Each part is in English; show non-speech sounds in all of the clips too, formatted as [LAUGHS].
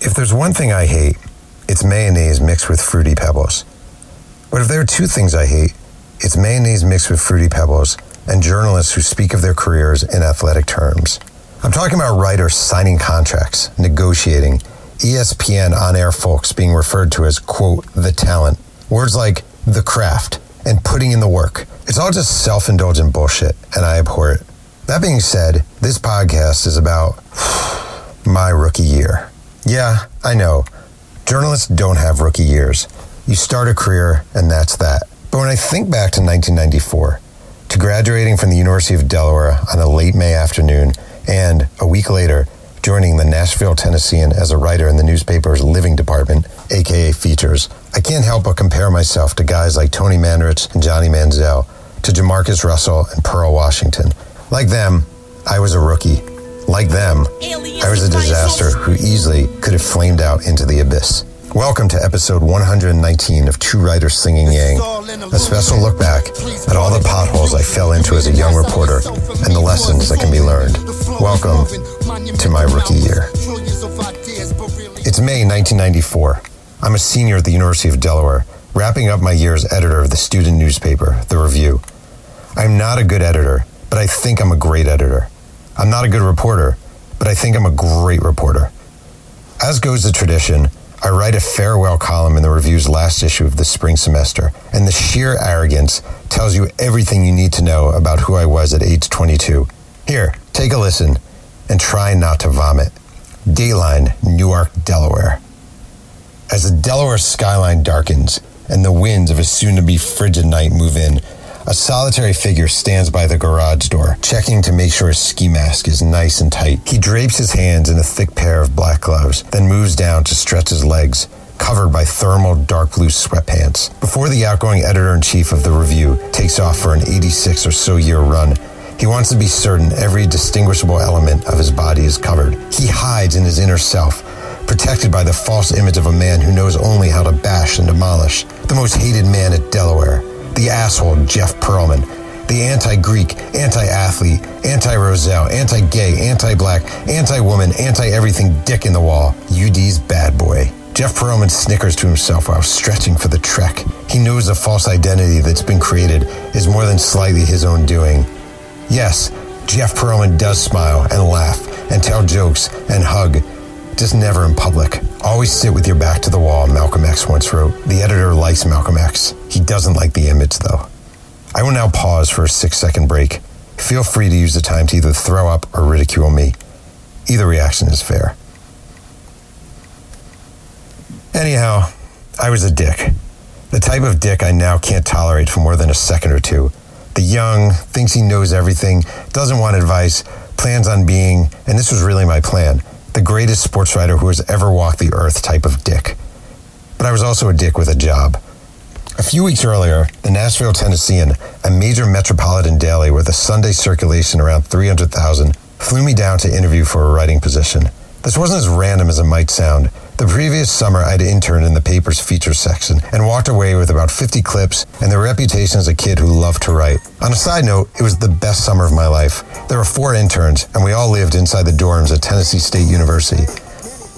If there's one thing I hate, it's mayonnaise mixed with fruity pebbles. But if there are two things I hate, it's mayonnaise mixed with fruity pebbles and journalists who speak of their careers in athletic terms. I'm talking about writers signing contracts, negotiating, ESPN on air folks being referred to as, quote, the talent. Words like the craft and putting in the work. It's all just self indulgent bullshit, and I abhor it. That being said, this podcast is about [SIGHS] my rookie year. Yeah, I know. Journalists don't have rookie years. You start a career, and that's that. But when I think back to 1994, to graduating from the University of Delaware on a late May afternoon, and a week later, joining the Nashville Tennessean as a writer in the newspaper's living department, aka features, I can't help but compare myself to guys like Tony Mandarich and Johnny Manziel, to Jamarcus Russell and Pearl Washington. Like them, I was a rookie. Like them, I was a disaster who easily could have flamed out into the abyss. Welcome to episode 119 of Two Writers Slinging Yang, a special look back at all the potholes I fell into as a young reporter and the lessons that can be learned. Welcome to my rookie year. It's May 1994. I'm a senior at the University of Delaware, wrapping up my year as editor of the student newspaper, The Review. I'm not a good editor, but I think I'm a great editor. I'm not a good reporter, but I think I'm a great reporter. As goes the tradition, I write a farewell column in the review's last issue of the spring semester, and the sheer arrogance tells you everything you need to know about who I was at age 22. Here, take a listen and try not to vomit. Dayline, Newark, Delaware. As the Delaware skyline darkens and the winds of a soon to be frigid night move in, a solitary figure stands by the garage door, checking to make sure his ski mask is nice and tight. He drapes his hands in a thick pair of black gloves, then moves down to stretch his legs, covered by thermal dark blue sweatpants. Before the outgoing editor in chief of the review takes off for an 86 or so year run, he wants to be certain every distinguishable element of his body is covered. He hides in his inner self, protected by the false image of a man who knows only how to bash and demolish. The most hated man at Delaware, the asshole Jeff Pearlman, the anti Greek, anti athlete, anti Roselle, anti gay, anti black, anti woman, anti everything dick in the wall. UD's bad boy. Jeff Pearlman snickers to himself while stretching for the trek. He knows the false identity that's been created is more than slightly his own doing. Yes, Jeff Pearlman does smile and laugh and tell jokes and hug, just never in public. Always sit with your back to the wall, Malcolm X once wrote. The editor likes Malcolm X. He doesn't like the image, though. I will now pause for a six second break. Feel free to use the time to either throw up or ridicule me. Either reaction is fair. Anyhow, I was a dick. The type of dick I now can't tolerate for more than a second or two. The young, thinks he knows everything, doesn't want advice, plans on being, and this was really my plan, the greatest sports writer who has ever walked the earth type of dick. But I was also a dick with a job. A few weeks earlier, the Nashville Tennessean, a major metropolitan daily with a Sunday circulation around 300,000, flew me down to interview for a writing position. This wasn't as random as it might sound. The previous summer, I'd interned in the paper's features section and walked away with about 50 clips and the reputation as a kid who loved to write. On a side note, it was the best summer of my life. There were four interns, and we all lived inside the dorms at Tennessee State University.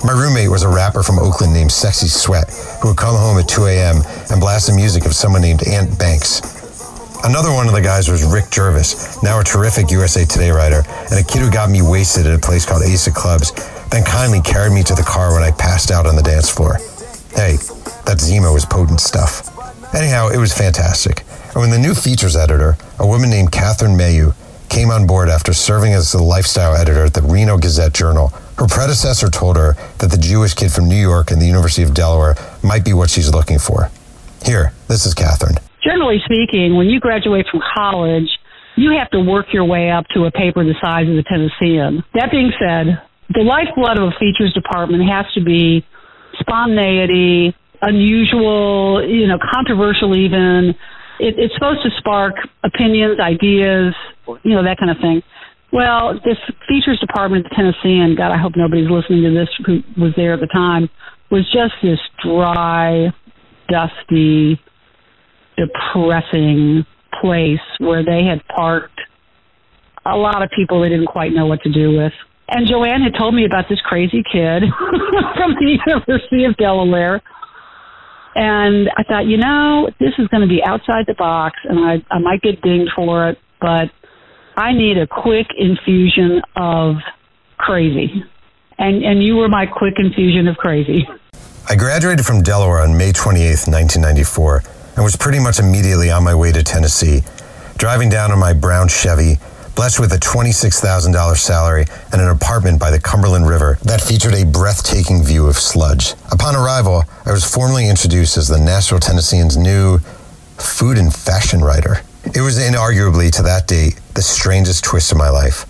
My roommate was a rapper from Oakland named Sexy Sweat, who would come home at 2 a.m. and blast the music of someone named Ant Banks. Another one of the guys was Rick Jervis, now a terrific USA Today writer, and a kid who got me wasted at a place called Ace of Clubs, then kindly carried me to the car when I passed out on the dance floor. Hey, that Zima was potent stuff. Anyhow, it was fantastic. And when the new features editor, a woman named Catherine Mayhew, came on board after serving as the lifestyle editor at the Reno Gazette Journal, her predecessor told her that the Jewish kid from New York and the University of Delaware might be what she's looking for. Here, this is Catherine. Generally speaking, when you graduate from college, you have to work your way up to a paper the size of the Tennessean. That being said, the lifeblood of a features department has to be spontaneity, unusual, you know, controversial even. It, it's supposed to spark opinions, ideas, you know, that kind of thing. Well, this features department at the Tennessean, God, I hope nobody's listening to this who was there at the time, was just this dry, dusty, depressing place where they had parked a lot of people they didn't quite know what to do with. And Joanne had told me about this crazy kid [LAUGHS] from the University of Delaware. And I thought, you know, this is going to be outside the box and I, I might get dinged for it, but I need a quick infusion of crazy. And, and you were my quick infusion of crazy. I graduated from Delaware on May 28, 1994, and was pretty much immediately on my way to Tennessee, driving down in my brown Chevy blessed with a $26,000 salary and an apartment by the Cumberland River that featured a breathtaking view of sludge. Upon arrival, I was formally introduced as the Nashville Tennessean's new food and fashion writer. It was inarguably, to that date, the strangest twist of my life.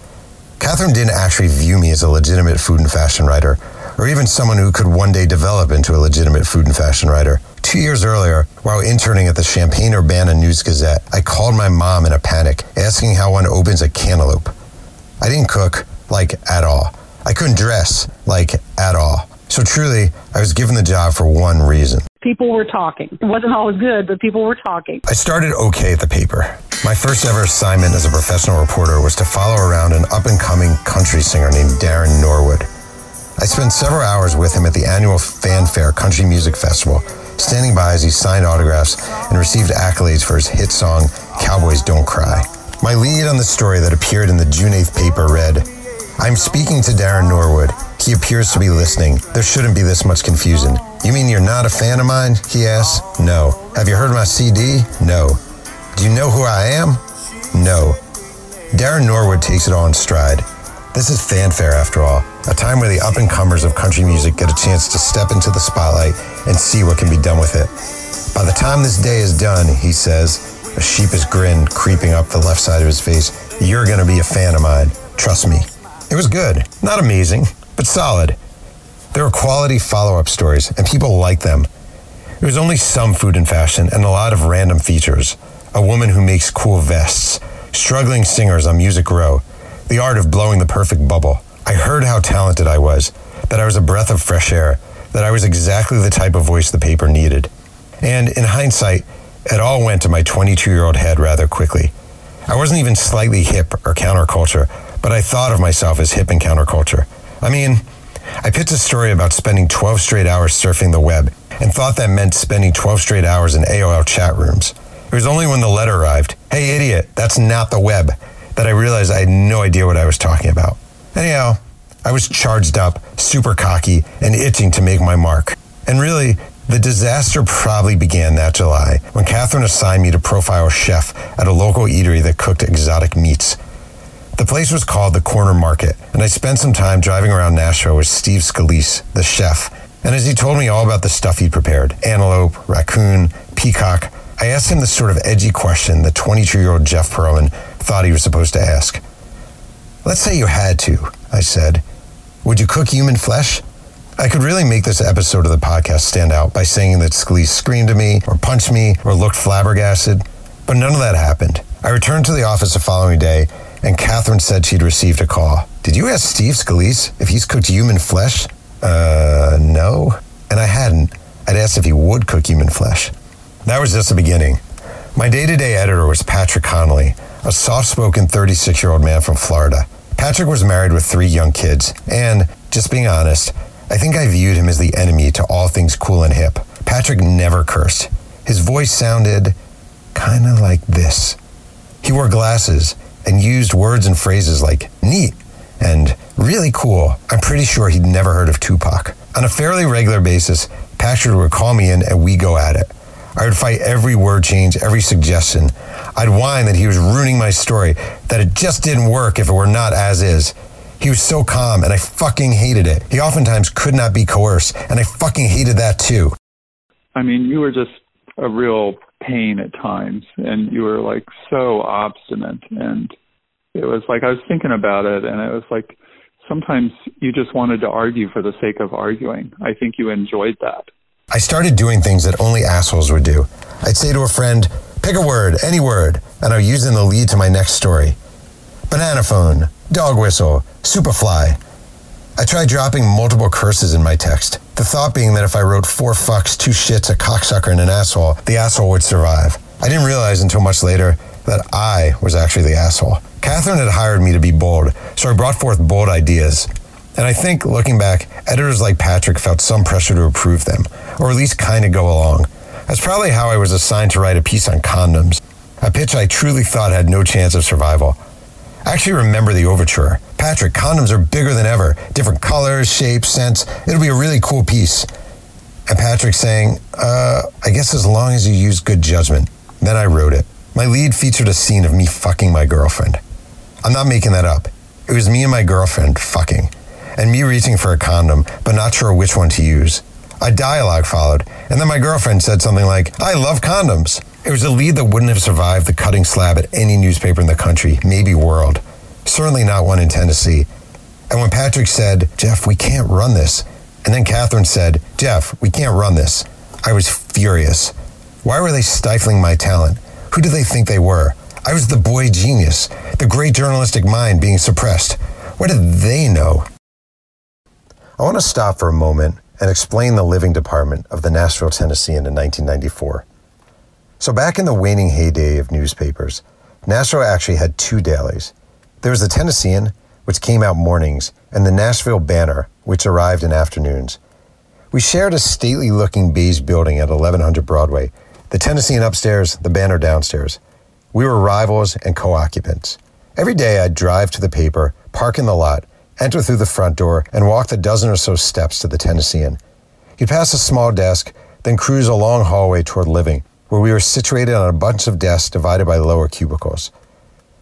Catherine didn't actually view me as a legitimate food and fashion writer, or even someone who could one day develop into a legitimate food and fashion writer. Two years earlier, while interning at the Champaign Urbana News Gazette, I called my mom in a panic, asking how one opens a cantaloupe. I didn't cook, like, at all. I couldn't dress, like, at all. So truly, I was given the job for one reason. People were talking. It wasn't always good, but people were talking. I started okay at the paper. My first ever assignment as a professional reporter was to follow around an up and coming country singer named Darren Norwood. I spent several hours with him at the annual Fanfare Country Music Festival, standing by as he signed autographs and received accolades for his hit song, Cowboys Don't Cry. My lead on the story that appeared in the June 8th paper read, I'm speaking to Darren Norwood. He appears to be listening. There shouldn't be this much confusion. You mean you're not a fan of mine? He asks. No. Have you heard my CD? No. Do you know who I am? No. Darren Norwood takes it all in stride. This is fanfare, after all, a time where the up and comers of country music get a chance to step into the spotlight and see what can be done with it. By the time this day is done, he says, a sheepish grin creeping up the left side of his face, you're going to be a fan of mine. Trust me. It was good. Not amazing, but solid. There were quality follow up stories, and people liked them. It was only some food and fashion and a lot of random features. A woman who makes cool vests, struggling singers on Music Row, the art of blowing the perfect bubble. I heard how talented I was, that I was a breath of fresh air, that I was exactly the type of voice the paper needed. And in hindsight, it all went to my 22 year old head rather quickly. I wasn't even slightly hip or counterculture, but I thought of myself as hip and counterculture. I mean, I pitched a story about spending 12 straight hours surfing the web and thought that meant spending 12 straight hours in AOL chat rooms. It was only when the letter arrived, hey idiot, that's not the web, that I realized I had no idea what I was talking about. Anyhow, I was charged up, super cocky, and itching to make my mark. And really, the disaster probably began that July when Catherine assigned me to profile a chef at a local eatery that cooked exotic meats. The place was called the Corner Market, and I spent some time driving around Nashville with Steve Scalise, the chef. And as he told me all about the stuff he'd prepared antelope, raccoon, peacock I asked him the sort of edgy question that 22 year old Jeff Pearlman thought he was supposed to ask. Let's say you had to, I said. Would you cook human flesh? I could really make this episode of the podcast stand out by saying that Scalise screamed at me, or punched me, or looked flabbergasted, but none of that happened. I returned to the office the following day, and Catherine said she'd received a call. Did you ask Steve Scalise if he's cooked human flesh? Uh, no. And I hadn't. I'd asked if he would cook human flesh. That was just the beginning. My day to day editor was Patrick Connolly, a soft spoken 36 year old man from Florida. Patrick was married with three young kids, and, just being honest, I think I viewed him as the enemy to all things cool and hip. Patrick never cursed. His voice sounded kind of like this. He wore glasses and used words and phrases like neat and really cool. I'm pretty sure he'd never heard of Tupac. On a fairly regular basis, Patrick would call me in and we go at it. I would fight every word change, every suggestion. I'd whine that he was ruining my story, that it just didn't work if it were not as is. He was so calm, and I fucking hated it. He oftentimes could not be coerced, and I fucking hated that too. I mean, you were just a real pain at times, and you were like so obstinate. And it was like, I was thinking about it, and it was like, sometimes you just wanted to argue for the sake of arguing. I think you enjoyed that. I started doing things that only assholes would do. I'd say to a friend, pick a word, any word, and I'd use in the lead to my next story. Banana phone, dog whistle, superfly. I tried dropping multiple curses in my text, the thought being that if I wrote four fucks, two shits, a cocksucker, and an asshole, the asshole would survive. I didn't realize until much later that I was actually the asshole. Catherine had hired me to be bold, so I brought forth bold ideas. And I think, looking back, editors like Patrick felt some pressure to approve them, or at least kind of go along. That's probably how I was assigned to write a piece on condoms, a pitch I truly thought had no chance of survival. I actually remember the overture. Patrick, condoms are bigger than ever. Different colors, shapes, scents. It'll be a really cool piece. And Patrick saying, uh, I guess as long as you use good judgment. Then I wrote it. My lead featured a scene of me fucking my girlfriend. I'm not making that up. It was me and my girlfriend fucking, and me reaching for a condom, but not sure which one to use. A dialogue followed, and then my girlfriend said something like, I love condoms. It was a lead that wouldn't have survived the cutting slab at any newspaper in the country, maybe world. Certainly not one in Tennessee. And when Patrick said, Jeff, we can't run this, and then Catherine said, Jeff, we can't run this, I was furious. Why were they stifling my talent? Who do they think they were? I was the boy genius, the great journalistic mind being suppressed. What did they know? I want to stop for a moment and explain the living department of the Nashville Tennessean in 1994. So, back in the waning heyday of newspapers, Nashville actually had two dailies. There was the Tennessean, which came out mornings, and the Nashville Banner, which arrived in afternoons. We shared a stately looking beige building at 1100 Broadway, the Tennessean upstairs, the Banner downstairs. We were rivals and co occupants. Every day I'd drive to the paper, park in the lot, enter through the front door, and walk the dozen or so steps to the Tennessean. You'd pass a small desk, then cruise a long hallway toward living, where we were situated on a bunch of desks divided by lower cubicles.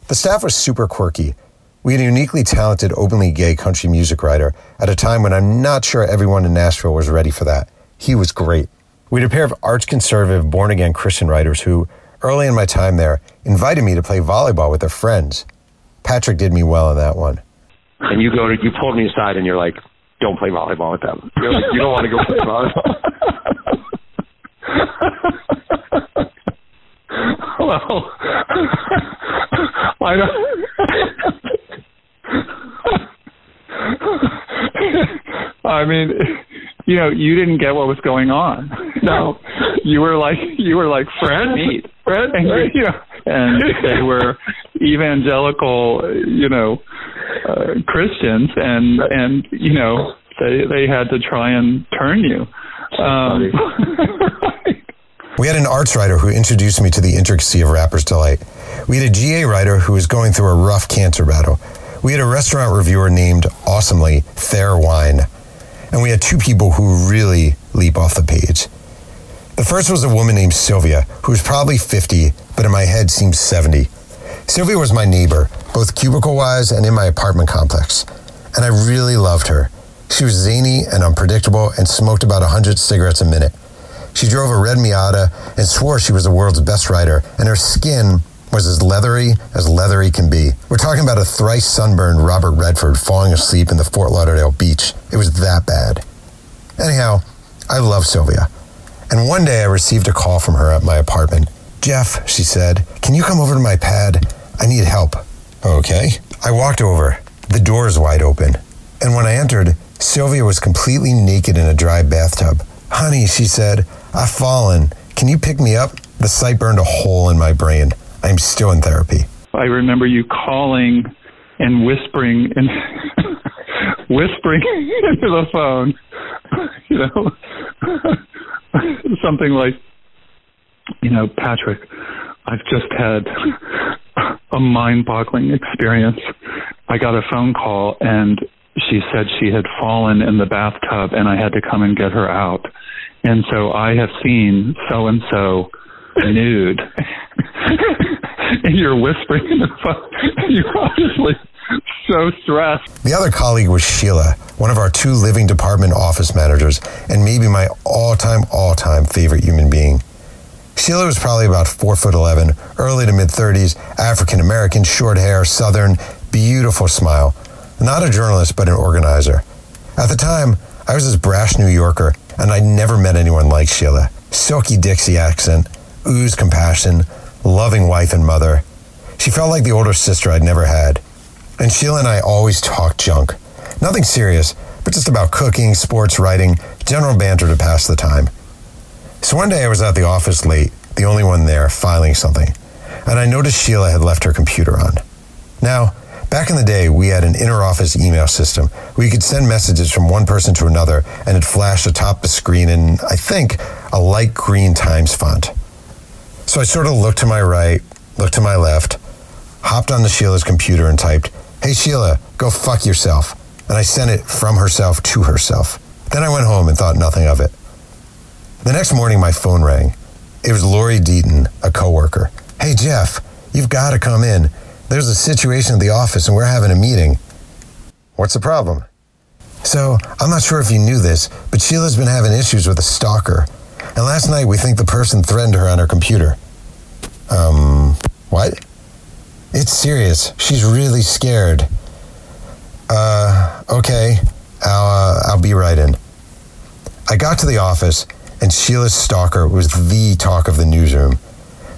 The staff was super quirky. We had a uniquely talented, openly gay country music writer at a time when I'm not sure everyone in Nashville was ready for that. He was great. We had a pair of arch conservative, born again Christian writers who, early in my time there, invited me to play volleyball with their friends. Patrick did me well in that one. And you go to, you pulled me aside and you're like, don't play volleyball with them. You're like, you don't want to go play volleyball. [LAUGHS] well, I don't. I mean, you know, you didn't get what was going on. No, you were like, you were like friends, Meet. friends, and you know, and they were evangelical, you know, uh, Christians, and and you know, they they had to try and turn you. Um, [LAUGHS] We had an arts writer who introduced me to the intricacy of Rapper's Delight. We had a GA writer who was going through a rough cancer battle. We had a restaurant reviewer named, awesomely, Fair Wine. And we had two people who really leap off the page. The first was a woman named Sylvia, who was probably 50, but in my head seemed 70. Sylvia was my neighbor, both cubicle wise and in my apartment complex. And I really loved her. She was zany and unpredictable and smoked about 100 cigarettes a minute. She drove a red Miata and swore she was the world's best rider, and her skin was as leathery as leathery can be. We're talking about a thrice sunburned Robert Redford falling asleep in the Fort Lauderdale beach. It was that bad. Anyhow, I love Sylvia. And one day I received a call from her at my apartment. Jeff, she said, can you come over to my pad? I need help. Okay. I walked over. The door is wide open. And when I entered, Sylvia was completely naked in a dry bathtub. Honey, she said, I've fallen. Can you pick me up? The sight burned a hole in my brain. I'm still in therapy. I remember you calling and whispering and [LAUGHS] whispering [LAUGHS] into the phone, [LAUGHS] you know, something like, you know, Patrick, I've just had [LAUGHS] a mind-boggling experience. I got a phone call and she said she had fallen in the bathtub and I had to come and get her out. And so I have seen so and so nude. [LAUGHS] and you're whispering in the phone. [LAUGHS] You're obviously so stressed. The other colleague was Sheila, one of our two living department office managers, and maybe my all time, all time favorite human being. Sheila was probably about 4 foot 11, early to mid 30s, African American, short hair, southern, beautiful smile. Not a journalist, but an organizer. At the time, I was this brash New Yorker, and I'd never met anyone like Sheila. Silky Dixie accent, ooze compassion, loving wife and mother. She felt like the older sister I'd never had. And Sheila and I always talked junk. Nothing serious, but just about cooking, sports, writing, general banter to pass the time. So one day I was at the office late, the only one there, filing something, and I noticed Sheila had left her computer on. Now, Back in the day, we had an inter-office email system where you could send messages from one person to another and it flashed atop the screen in, I think, a light green Times font. So I sort of looked to my right, looked to my left, hopped onto Sheila's computer and typed, Hey Sheila, go fuck yourself. And I sent it from herself to herself. Then I went home and thought nothing of it. The next morning, my phone rang. It was Lori Deaton, a coworker. Hey Jeff, you've got to come in. There's a situation at the office and we're having a meeting. What's the problem? So, I'm not sure if you knew this, but Sheila's been having issues with a stalker. And last night we think the person threatened her on her computer. Um, what? It's serious. She's really scared. Uh, okay. I'll, uh, I'll be right in. I got to the office, and Sheila's stalker was the talk of the newsroom.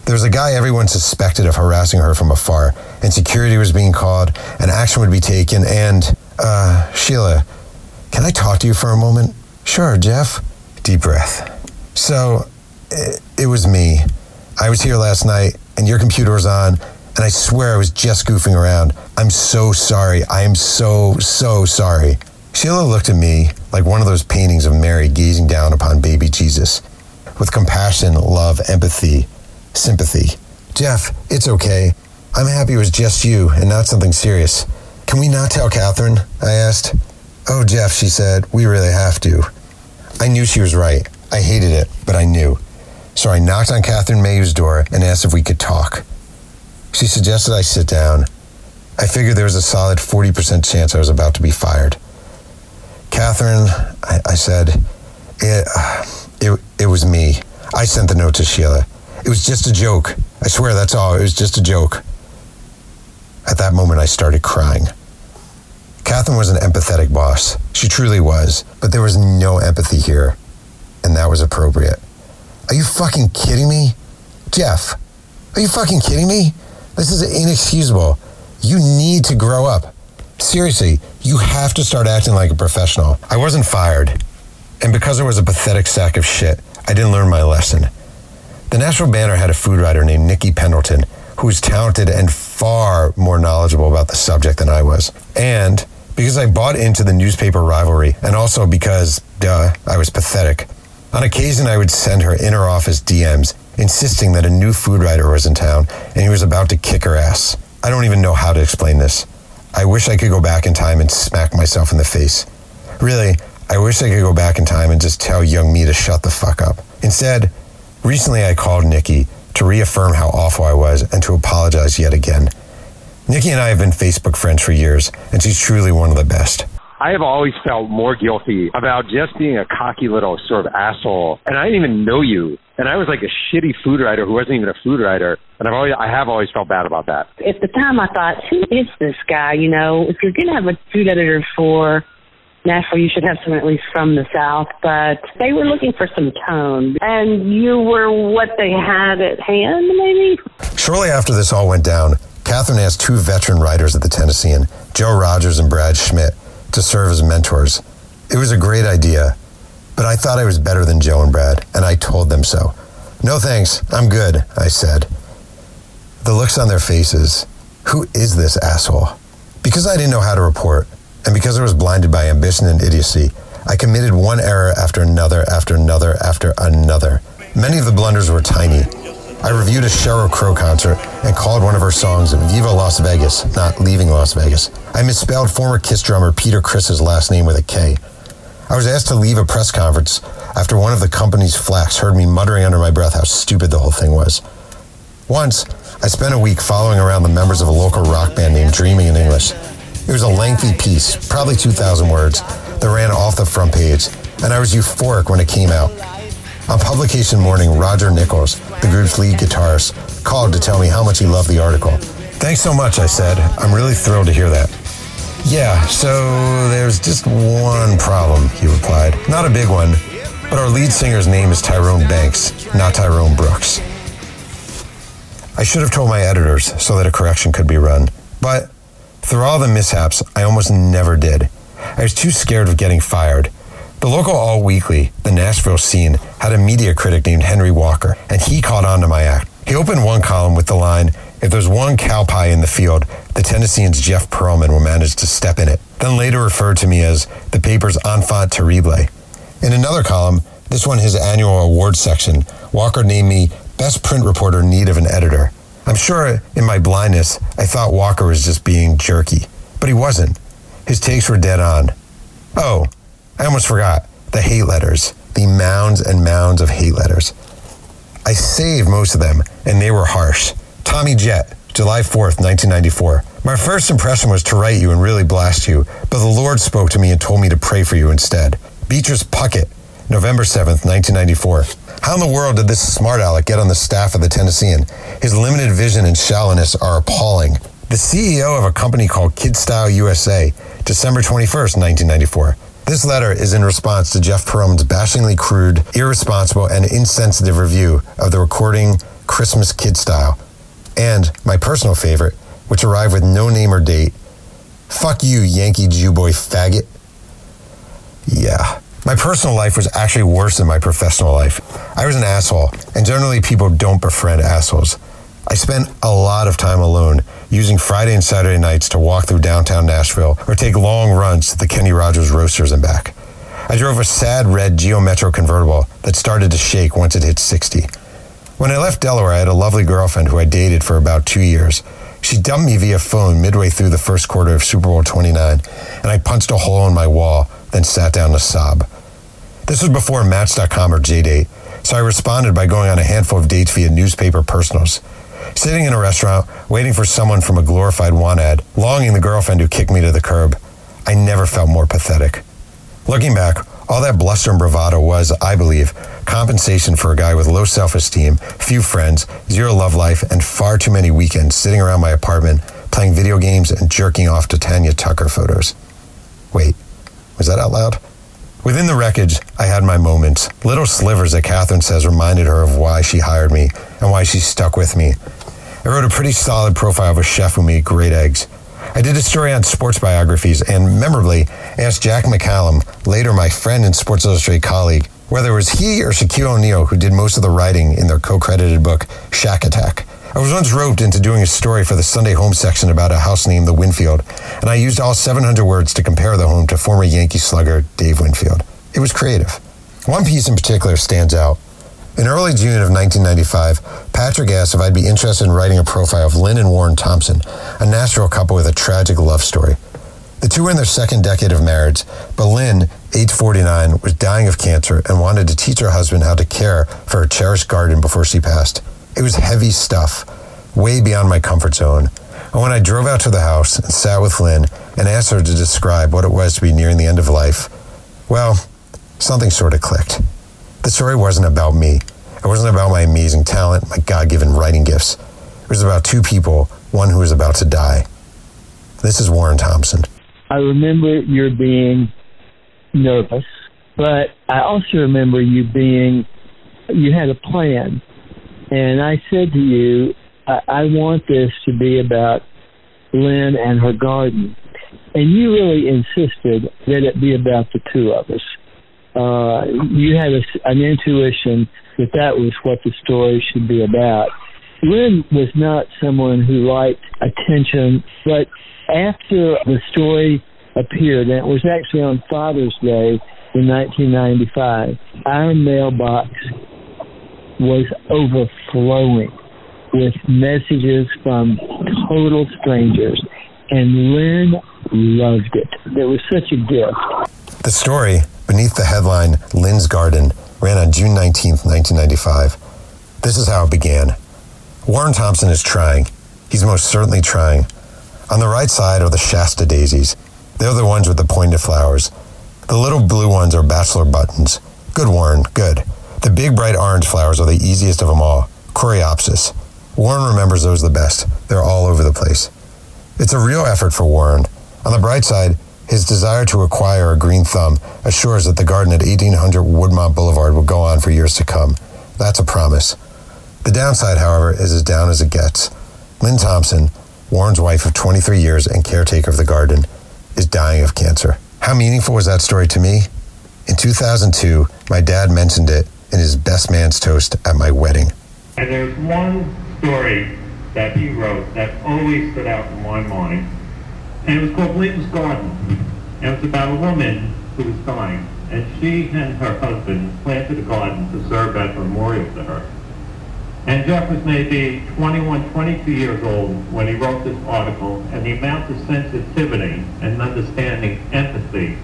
There was a guy everyone suspected of harassing her from afar, and security was being called, and action would be taken, and, uh, Sheila, can I talk to you for a moment? Sure, Jeff. Deep breath. So, it, it was me. I was here last night, and your computer was on, and I swear I was just goofing around. I'm so sorry. I am so, so sorry. Sheila looked at me like one of those paintings of Mary gazing down upon baby Jesus with compassion, love, empathy, sympathy. Jeff, it's okay. I'm happy it was just you and not something serious. Can we not tell Catherine? I asked. Oh, Jeff, she said, we really have to. I knew she was right. I hated it, but I knew. So I knocked on Catherine Mayhew's door and asked if we could talk. She suggested I sit down. I figured there was a solid 40% chance I was about to be fired. Catherine, I, I said, it, uh, it, it was me. I sent the note to Sheila. It was just a joke. I swear that's all. It was just a joke. At that moment, I started crying. Catherine was an empathetic boss. She truly was, but there was no empathy here, and that was appropriate. Are you fucking kidding me? Jeff, are you fucking kidding me? This is inexcusable. You need to grow up. Seriously, you have to start acting like a professional. I wasn't fired. And because I was a pathetic sack of shit, I didn't learn my lesson. The Nashville Banner had a food writer named Nikki Pendleton who was talented and far more knowledgeable about the subject than I was. And because I bought into the newspaper rivalry, and also because, duh, I was pathetic, on occasion I would send her inner office DMs insisting that a new food writer was in town and he was about to kick her ass. I don't even know how to explain this. I wish I could go back in time and smack myself in the face. Really, I wish I could go back in time and just tell young me to shut the fuck up. Instead, recently I called Nikki to reaffirm how awful I was and to apologize yet again. Nikki and I have been Facebook friends for years, and she's truly one of the best. I have always felt more guilty about just being a cocky little sort of asshole, and I didn't even know you. And I was like a shitty food writer who wasn't even a food writer, and I've always I have always felt bad about that. At the time, I thought, who is this guy? You know, if you're gonna have a food editor for Nashville, you should have someone at least from the South. But they were looking for some tone, and you were what they had at hand, maybe. Shortly after this all went down, Catherine asked two veteran writers at the Tennessean, Joe Rogers and Brad Schmidt, to serve as mentors. It was a great idea, but I thought I was better than Joe and Brad, and I told them so. No thanks, I'm good, I said. The looks on their faces who is this asshole? Because I didn't know how to report, and because I was blinded by ambition and idiocy, I committed one error after another, after another, after another. Many of the blunders were tiny. I reviewed a Sheryl Crow concert and called one of her songs Viva Las Vegas, not Leaving Las Vegas. I misspelled former Kiss drummer Peter Criss's last name with a K. I was asked to leave a press conference after one of the company's flacks heard me muttering under my breath how stupid the whole thing was. Once, I spent a week following around the members of a local rock band named Dreaming in English. It was a lengthy piece, probably 2,000 words, that ran off the front page, and I was euphoric when it came out. On publication morning, Roger Nichols, the group's lead guitarist, called to tell me how much he loved the article. Thanks so much, I said. I'm really thrilled to hear that. Yeah, so there's just one problem, he replied. Not a big one, but our lead singer's name is Tyrone Banks, not Tyrone Brooks. I should have told my editors so that a correction could be run. But through all the mishaps, I almost never did. I was too scared of getting fired. The local All Weekly, the Nashville scene, had a media critic named Henry Walker, and he caught on to my act. He opened one column with the line, If there's one cow pie in the field, the Tennessean's Jeff Pearlman will manage to step in it, then later referred to me as the paper's enfant terrible. In another column, this one his annual awards section, Walker named me best print reporter in need of an editor. I'm sure in my blindness, I thought Walker was just being jerky, but he wasn't. His takes were dead on. Oh, I almost forgot the hate letters, the mounds and mounds of hate letters. I saved most of them, and they were harsh. Tommy Jet, July 4th, 1994. My first impression was to write you and really blast you, but the Lord spoke to me and told me to pray for you instead. Beatrice Puckett, November 7th, 1994. How in the world did this smart aleck get on the staff of the Tennessean? His limited vision and shallowness are appalling. The CEO of a company called KidStyle USA, December 21st, 1994. This letter is in response to Jeff Pearlman's bashingly crude, irresponsible, and insensitive review of the recording Christmas Kid Style, and my personal favorite, which arrived with no name or date. Fuck you, Yankee Jew boy faggot. Yeah. My personal life was actually worse than my professional life. I was an asshole, and generally people don't befriend assholes. I spent a lot of time alone, using Friday and Saturday nights to walk through downtown Nashville or take long runs to the Kenny Rogers Roasters and back. I drove a sad red Geo Metro convertible that started to shake once it hit 60. When I left Delaware, I had a lovely girlfriend who I dated for about two years. She dumped me via phone midway through the first quarter of Super Bowl 29, and I punched a hole in my wall, then sat down to sob. This was before Match.com or JDate, so I responded by going on a handful of dates via newspaper personals. Sitting in a restaurant, waiting for someone from a glorified want ad, longing the girlfriend who kicked me to the curb, I never felt more pathetic. Looking back, all that bluster and bravado was, I believe, compensation for a guy with low self esteem, few friends, zero love life, and far too many weekends sitting around my apartment playing video games and jerking off to Tanya Tucker photos. Wait, was that out loud? Within the wreckage, I had my moments, little slivers that Catherine says reminded her of why she hired me and why she stuck with me. I wrote a pretty solid profile of a chef who made great eggs. I did a story on sports biographies and memorably asked Jack McCallum, later my friend and Sports Illustrated colleague, whether it was he or Shaquille O'Neal who did most of the writing in their co-credited book, Shaq Attack. I was once roped into doing a story for the Sunday Home section about a house named the Winfield, and I used all 700 words to compare the home to former Yankee slugger Dave Winfield. It was creative. One piece in particular stands out. In early June of 1995, Patrick asked if I'd be interested in writing a profile of Lynn and Warren Thompson, a Nashville couple with a tragic love story. The two were in their second decade of marriage, but Lynn, age 49, was dying of cancer and wanted to teach her husband how to care for her cherished garden before she passed. It was heavy stuff, way beyond my comfort zone. And when I drove out to the house and sat with Lynn and asked her to describe what it was to be nearing the end of life, well, something sort of clicked. The story wasn't about me. It wasn't about my amazing talent, my God given writing gifts. It was about two people, one who was about to die. This is Warren Thompson. I remember your being nervous, but I also remember you being, you had a plan. And I said to you, I, I want this to be about Lynn and her garden. And you really insisted that it be about the two of us. Uh, you had a, an intuition that that was what the story should be about. Lynn was not someone who liked attention, but after the story appeared, and it was actually on Father's Day in 1995, our mailbox was overflowing with messages from total strangers, and Lynn loved it. It was such a gift. The story, beneath the headline Lynn's Garden, ran on June 19, 1995. This is how it began. Warren Thompson is trying. He's most certainly trying. On the right side are the Shasta daisies. They're the ones with the pointed flowers. The little blue ones are bachelor buttons. Good, Warren, good. The big bright orange flowers are the easiest of them all. Coreopsis. Warren remembers those the best. They're all over the place. It's a real effort for Warren. On the bright side, his desire to acquire a green thumb assures that the garden at 1800 Woodmont Boulevard will go on for years to come. That's a promise. The downside, however, is as down as it gets. Lynn Thompson, Warren's wife of 23 years and caretaker of the garden, is dying of cancer. How meaningful was that story to me? In 2002, my dad mentioned it in his best man's toast at my wedding. And there's one story that he wrote that always stood out in my mind. And it was called Linton's Garden. And it was about a woman who was dying. And she and her husband planted a garden to serve as a memorial to her. And Jeff was maybe 21, 22 years old when he wrote this article, and the amount of sensitivity and understanding empathy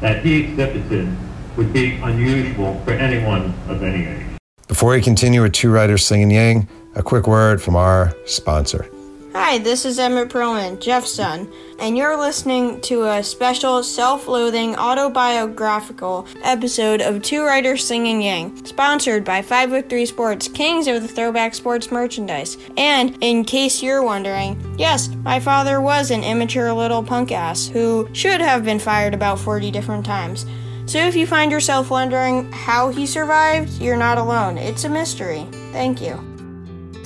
that he exhibited would be unusual for anyone of any age. Before we continue with Two Writers Slinging Yang, a quick word from our sponsor. Hi, this is Emmett Pearlman, Jeff's son, and you're listening to a special self loathing autobiographical episode of Two Writers Singing Yang, sponsored by 503 Sports, kings of the throwback sports merchandise. And in case you're wondering, yes, my father was an immature little punk ass who should have been fired about 40 different times. So if you find yourself wondering how he survived, you're not alone. It's a mystery. Thank you.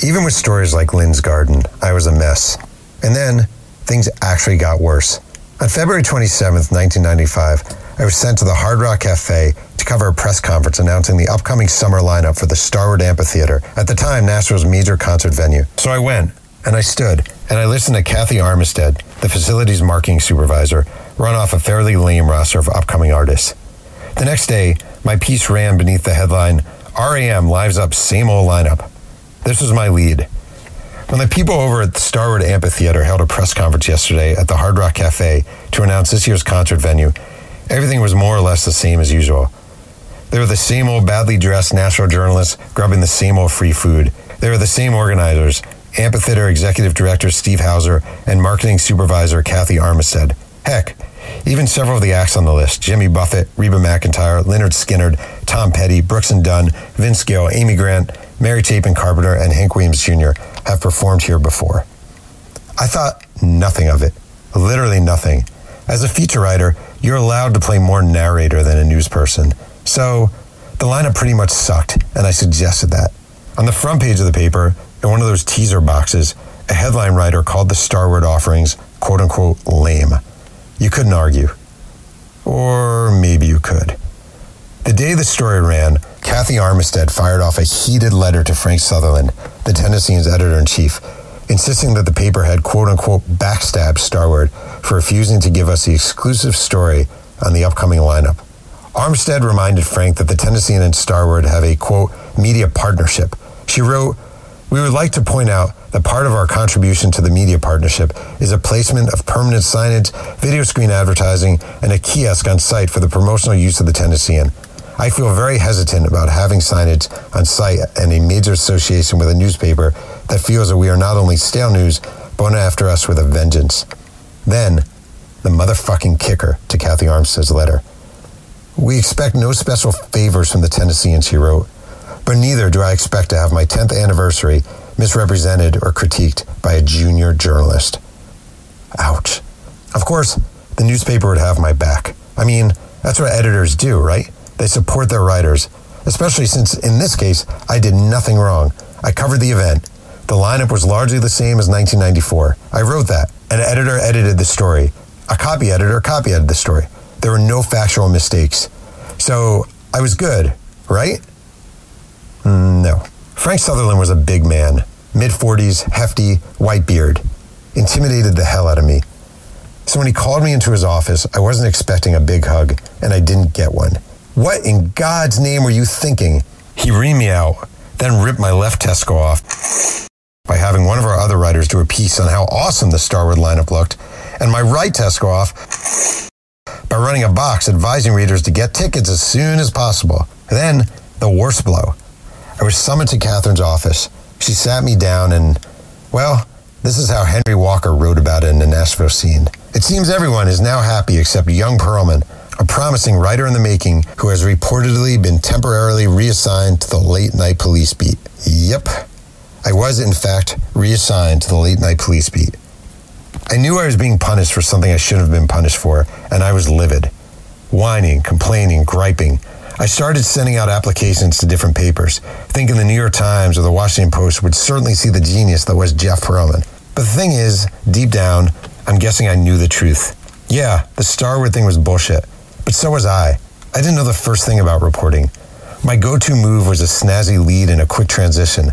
Even with stories like Lynn's Garden, I was a mess. And then things actually got worse. On February 27th, 1995, I was sent to the Hard Rock Cafe to cover a press conference announcing the upcoming summer lineup for the Starwood Amphitheater, at the time Nashville's major concert venue. So I went, and I stood, and I listened to Kathy Armistead, the facility's marketing supervisor, run off a fairly lame roster of upcoming artists. The next day, my piece ran beneath the headline, REM lives up same old lineup. This was my lead. When the people over at the Starwood Amphitheater held a press conference yesterday at the Hard Rock Cafe to announce this year's concert venue, everything was more or less the same as usual. They were the same old badly dressed national journalists grubbing the same old free food. They were the same organizers, Amphitheater Executive Director Steve Hauser and Marketing Supervisor Kathy Armistead. Heck, even several of the acts on the list Jimmy Buffett, Reba McEntire, Lynyrd Skynyrd, Tom Petty, Brooks and Dunn, Vince Gill, Amy Grant, Mary Chapin Carpenter, and Hank Williams Jr. have performed here before. I thought nothing of it, literally nothing. As a feature writer, you're allowed to play more narrator than a news person. So the lineup pretty much sucked, and I suggested that. On the front page of the paper, in one of those teaser boxes, a headline writer called the Starwood offerings quote unquote lame. You couldn't argue. Or maybe you could. The day the story ran, Kathy Armistead fired off a heated letter to Frank Sutherland, the Tennessean's editor in chief, insisting that the paper had quote unquote backstabbed Starwood for refusing to give us the exclusive story on the upcoming lineup. Armistead reminded Frank that the Tennessean and Starwood have a quote media partnership. She wrote, We would like to point out that part of our contribution to the media partnership is a placement of permanent signage, video screen advertising, and a kiosk on site for the promotional use of the Tennessean. I feel very hesitant about having signage on site and a major association with a newspaper that feels that we are not only stale news, but after us with a vengeance. Then, the motherfucking kicker to Kathy Armistead's letter. We expect no special favors from the Tennesseans, she wrote, but neither do I expect to have my 10th anniversary misrepresented or critiqued by a junior journalist. Ouch. Of course, the newspaper would have my back. I mean, that's what editors do, right? They support their writers, especially since in this case, I did nothing wrong. I covered the event. The lineup was largely the same as 1994. I wrote that. An editor edited the story. A copy editor copy edited the story. There were no factual mistakes. So I was good, right? Mm, no. Frank Sutherland was a big man, mid 40s, hefty, white beard. Intimidated the hell out of me. So when he called me into his office, I wasn't expecting a big hug, and I didn't get one. What in God's name were you thinking? He reamed me out, then ripped my left testicle off by having one of our other writers do a piece on how awesome the Starwood lineup looked, and my right testicle off by running a box advising readers to get tickets as soon as possible. Then, the worst blow. I was summoned to Catherine's office. She sat me down and, well, this is how Henry Walker wrote about it in the Nashville scene. It seems everyone is now happy except young Pearlman, a promising writer in the making who has reportedly been temporarily reassigned to the late night police beat. Yep. I was, in fact, reassigned to the late night police beat. I knew I was being punished for something I shouldn't have been punished for, and I was livid. Whining, complaining, griping. I started sending out applications to different papers, thinking the New York Times or the Washington Post would certainly see the genius that was Jeff Pearlman. But the thing is, deep down, I'm guessing I knew the truth. Yeah, the Starwood thing was bullshit, but so was I. I didn't know the first thing about reporting. My go to move was a snazzy lead and a quick transition.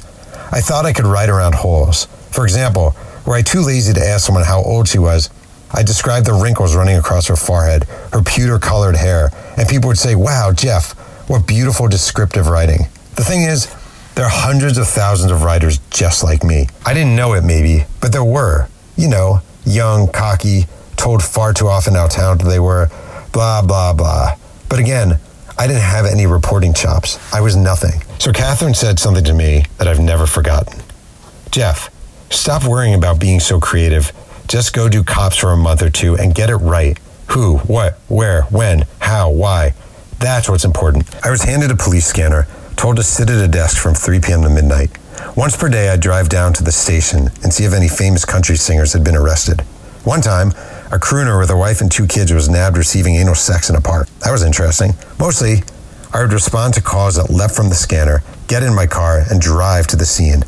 I thought I could ride around holes. For example, were I too lazy to ask someone how old she was, I described the wrinkles running across her forehead, her pewter colored hair, and people would say, Wow, Jeff, what beautiful descriptive writing. The thing is, there are hundreds of thousands of writers just like me. I didn't know it maybe, but there were. You know, young, cocky, told far too often how talented they were, blah, blah, blah. But again, I didn't have any reporting chops. I was nothing. So Catherine said something to me that I've never forgotten. Jeff, stop worrying about being so creative. Just go do cops for a month or two and get it right. Who, what, where, when, how, why. That's what's important. I was handed a police scanner, told to sit at a desk from 3 p.m. to midnight. Once per day, I'd drive down to the station and see if any famous country singers had been arrested. One time, a crooner with a wife and two kids was nabbed receiving anal sex in a park. That was interesting. Mostly, I would respond to calls that leapt from the scanner, get in my car, and drive to the scene.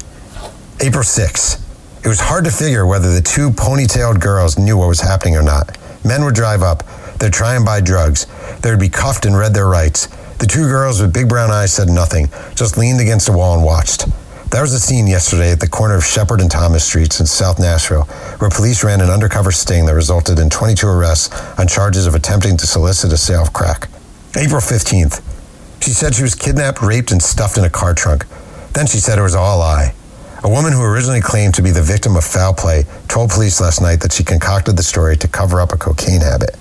April 6. It was hard to figure whether the two ponytailed girls knew what was happening or not. Men would drive up, they'd try and buy drugs, they'd be cuffed and read their rights. The two girls with big brown eyes said nothing, just leaned against a wall and watched. That was a scene yesterday at the corner of Shepherd and Thomas Streets in South Nashville, where police ran an undercover sting that resulted in 22 arrests on charges of attempting to solicit a sale of crack. April 15th. She said she was kidnapped, raped, and stuffed in a car trunk. Then she said it was all a lie. A woman who originally claimed to be the victim of foul play told police last night that she concocted the story to cover up a cocaine habit.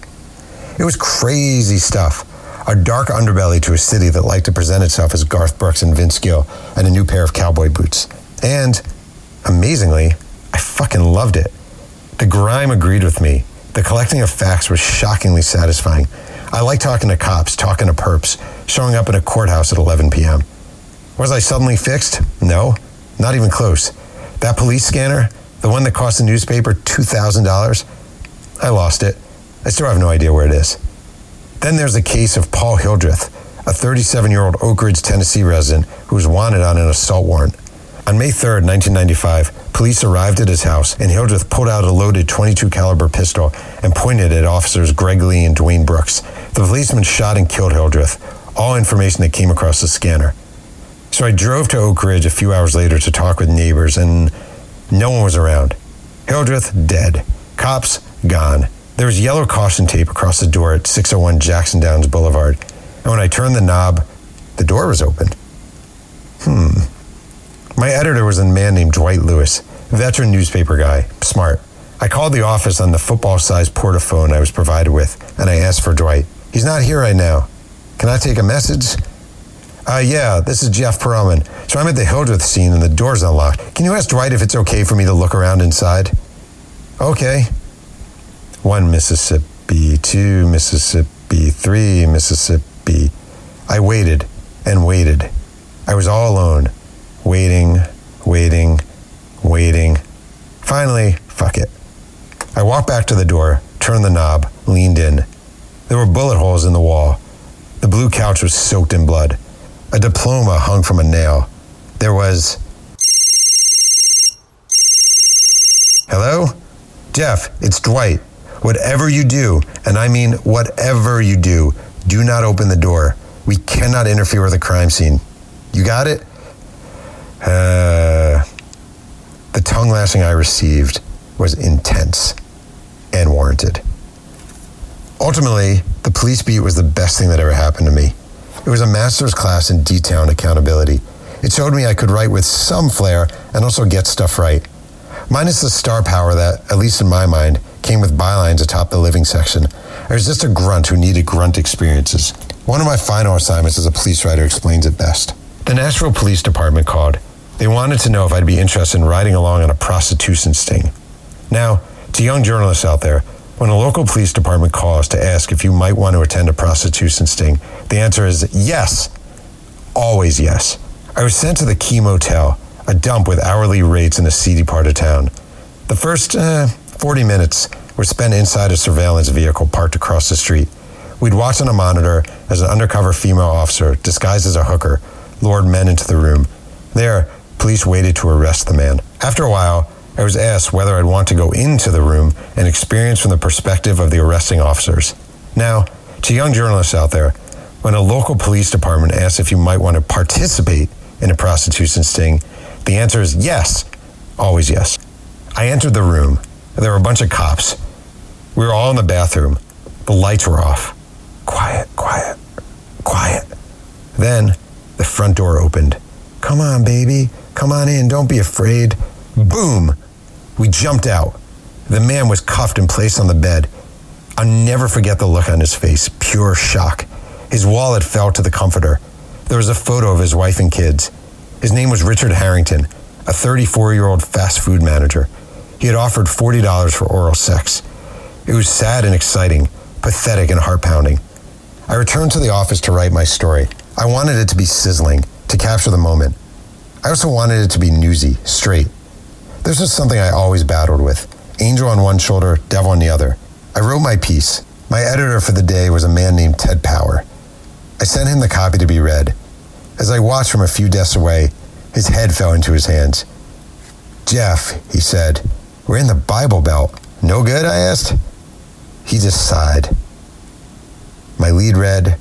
It was crazy stuff. A dark underbelly to a city that liked to present itself as Garth Brooks and Vince Gill and a new pair of cowboy boots. And, amazingly, I fucking loved it. The grime agreed with me. The collecting of facts was shockingly satisfying. I like talking to cops, talking to perps, showing up at a courthouse at 11 p.m. Was I suddenly fixed? No. Not even close. That police scanner, the one that cost the newspaper $2,000, I lost it. I still have no idea where it is. Then there's the case of Paul Hildreth, a 37 year old Oak Ridge, Tennessee resident who was wanted on an assault warrant. On May 3, 1995, police arrived at his house and Hildreth pulled out a loaded 22 caliber pistol and pointed at officers Greg Lee and Dwayne Brooks. The policeman shot and killed Hildreth, all information that came across the scanner. So I drove to Oak Ridge a few hours later to talk with neighbors, and no one was around. Hildreth dead. Cops gone. There was yellow caution tape across the door at 601 Jackson Downs Boulevard, and when I turned the knob, the door was open. Hmm. My editor was a man named Dwight Lewis, veteran newspaper guy, smart. I called the office on the football sized portaphone I was provided with, and I asked for Dwight. He's not here right now. Can I take a message? Uh, yeah, this is Jeff Pearlman. So I'm at the Hildreth scene and the door's unlocked. Can you ask Dwight if it's okay for me to look around inside? Okay. One Mississippi, two Mississippi, three Mississippi. I waited and waited. I was all alone, waiting, waiting, waiting. Finally, fuck it. I walked back to the door, turned the knob, leaned in. There were bullet holes in the wall. The blue couch was soaked in blood. A diploma hung from a nail. There was. Hello? Jeff, it's Dwight. Whatever you do, and I mean whatever you do, do not open the door. We cannot interfere with a crime scene. You got it? Uh, the tongue lashing I received was intense and warranted. Ultimately, the police beat was the best thing that ever happened to me. It was a master's class in detail and accountability. It showed me I could write with some flair and also get stuff right. Minus the star power that, at least in my mind, came with bylines atop the living section. I was just a grunt who needed grunt experiences. One of my final assignments as a police writer explains it best. The Nashville Police Department called. They wanted to know if I'd be interested in riding along on a prostitution sting. Now, to young journalists out there, when a local police department calls to ask if you might want to attend a prostitution sting, the answer is yes. Always yes. I was sent to the Key Motel, a dump with hourly rates in a seedy part of town. The first uh, 40 minutes were spent inside a surveillance vehicle parked across the street. We'd watch on a monitor as an undercover female officer, disguised as a hooker, lured men into the room. There, police waited to arrest the man. After a while, I was asked whether I'd want to go into the room and experience from the perspective of the arresting officers. Now, to young journalists out there, when a local police department asks if you might want to participate in a prostitution sting, the answer is yes, always yes. I entered the room. There were a bunch of cops. We were all in the bathroom. The lights were off. Quiet, quiet, quiet. Then the front door opened. Come on, baby. Come on in. Don't be afraid. Boom! We jumped out. The man was cuffed and placed on the bed. I'll never forget the look on his face pure shock. His wallet fell to the comforter. There was a photo of his wife and kids. His name was Richard Harrington, a 34 year old fast food manager. He had offered $40 for oral sex. It was sad and exciting, pathetic and heart pounding. I returned to the office to write my story. I wanted it to be sizzling, to capture the moment. I also wanted it to be newsy, straight. This was something I always battled with angel on one shoulder, devil on the other. I wrote my piece. My editor for the day was a man named Ted Power. I sent him the copy to be read. As I watched from a few desks away, his head fell into his hands. Jeff, he said, we're in the Bible Belt. No good? I asked. He just sighed. My lead read,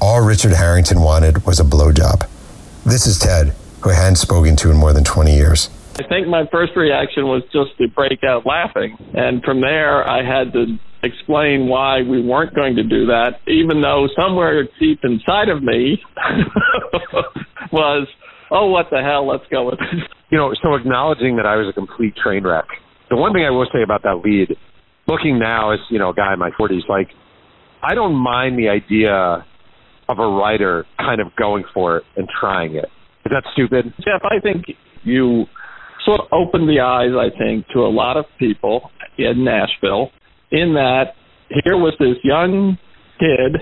All Richard Harrington wanted was a blowjob. This is Ted, who I hadn't spoken to in more than 20 years. I think my first reaction was just to break out laughing. And from there, I had to explain why we weren't going to do that, even though somewhere deep inside of me [LAUGHS] was, oh, what the hell, let's go with it. You know, so acknowledging that I was a complete train wreck. The one thing I will say about that lead, looking now as, you know, a guy in my 40s, like, I don't mind the idea of a writer kind of going for it and trying it. Is that stupid? Jeff, I think you sort of opened the eyes, I think, to a lot of people in Nashville in that here was this young kid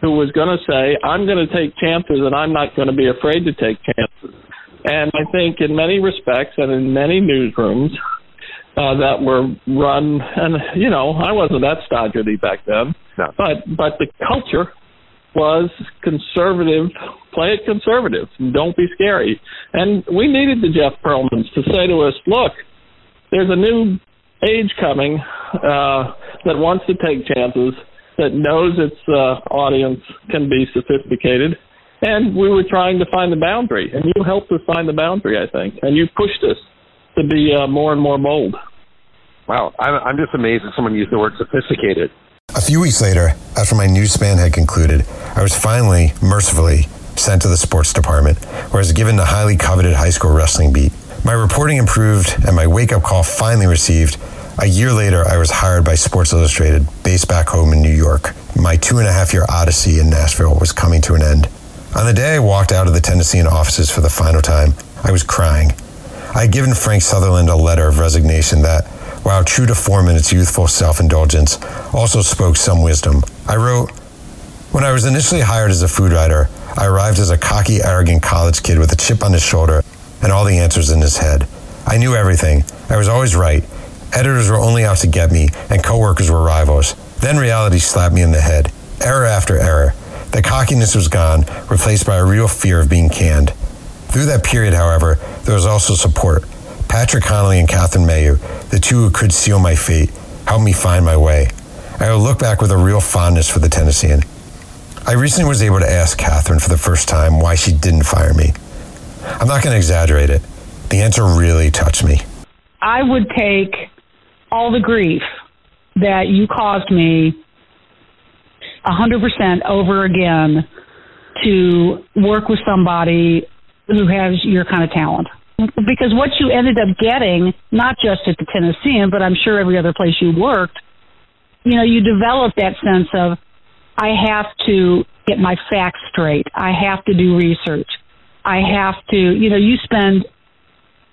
who was going to say, I'm going to take chances and I'm not going to be afraid to take chances. And I think in many respects and in many newsrooms uh, that were run, and, you know, I wasn't that stodgy back then, no. but, but the culture was conservative, play it conservative, don't be scary. And we needed the Jeff Pearlmans to say to us, look, there's a new age coming uh, that wants to take chances, that knows its uh, audience can be sophisticated. And we were trying to find the boundary, and you helped us find the boundary, I think, and you pushed us to be uh, more and more bold. Wow, I'm, I'm just amazed that someone used the word sophisticated. A few weeks later, after my news span had concluded, I was finally, mercifully, sent to the sports department, where I was given the highly coveted high school wrestling beat. My reporting improved, and my wake up call finally received. A year later, I was hired by Sports Illustrated, based back home in New York. My two and a half year odyssey in Nashville was coming to an end. On the day I walked out of the Tennessean offices for the final time, I was crying. I had given Frank Sutherland a letter of resignation that, while true to form in its youthful self indulgence, also spoke some wisdom. I wrote, When I was initially hired as a food writer, I arrived as a cocky, arrogant college kid with a chip on his shoulder and all the answers in his head. I knew everything. I was always right. Editors were only out to get me, and coworkers were rivals. Then reality slapped me in the head. Error after error. The cockiness was gone, replaced by a real fear of being canned. Through that period, however, there was also support. Patrick Connolly and Catherine Mayhew, the two who could seal my fate, helped me find my way. I will look back with a real fondness for the Tennessean. I recently was able to ask Catherine for the first time why she didn't fire me. I'm not going to exaggerate it. The answer really touched me. I would take all the grief that you caused me 100% over again to work with somebody who has your kind of talent. Because what you ended up getting, not just at the Tennessean, but I'm sure every other place you worked, you know, you develop that sense of, I have to get my facts straight. I have to do research. I have to, you know, you spend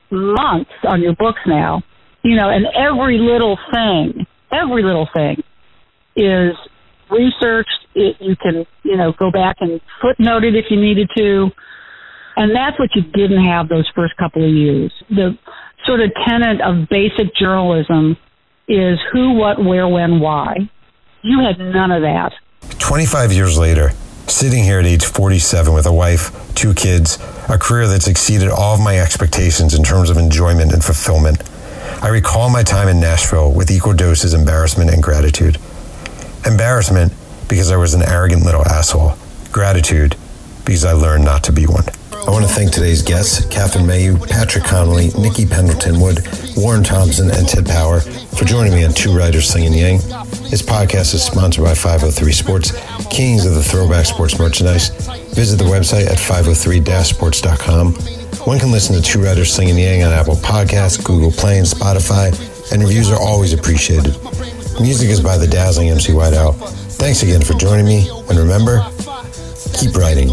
months on your books now, you know, and every little thing, every little thing is researched. It, you can, you know, go back and footnote it if you needed to. And that's what you didn't have those first couple of years. The sort of tenet of basic journalism is who, what, where, when, why. You had none of that. 25 years later, sitting here at age 47 with a wife, two kids, a career that's exceeded all of my expectations in terms of enjoyment and fulfillment, I recall my time in Nashville with equal doses of embarrassment and gratitude. Embarrassment because I was an arrogant little asshole. Gratitude because I learned not to be one. I want to thank today's guests, Catherine Mayhew, Patrick Connolly, Nikki Pendleton Wood, Warren Thompson, and Ted Power for joining me on Two Writers Slinging Yang. This podcast is sponsored by 503 Sports, kings of the throwback sports merchandise. Visit the website at 503-sports.com. One can listen to Two Writers Slinging Yang on Apple Podcasts, Google Play, and Spotify, and reviews are always appreciated. Music is by the dazzling MC Whiteout. Thanks again for joining me, and remember, keep writing.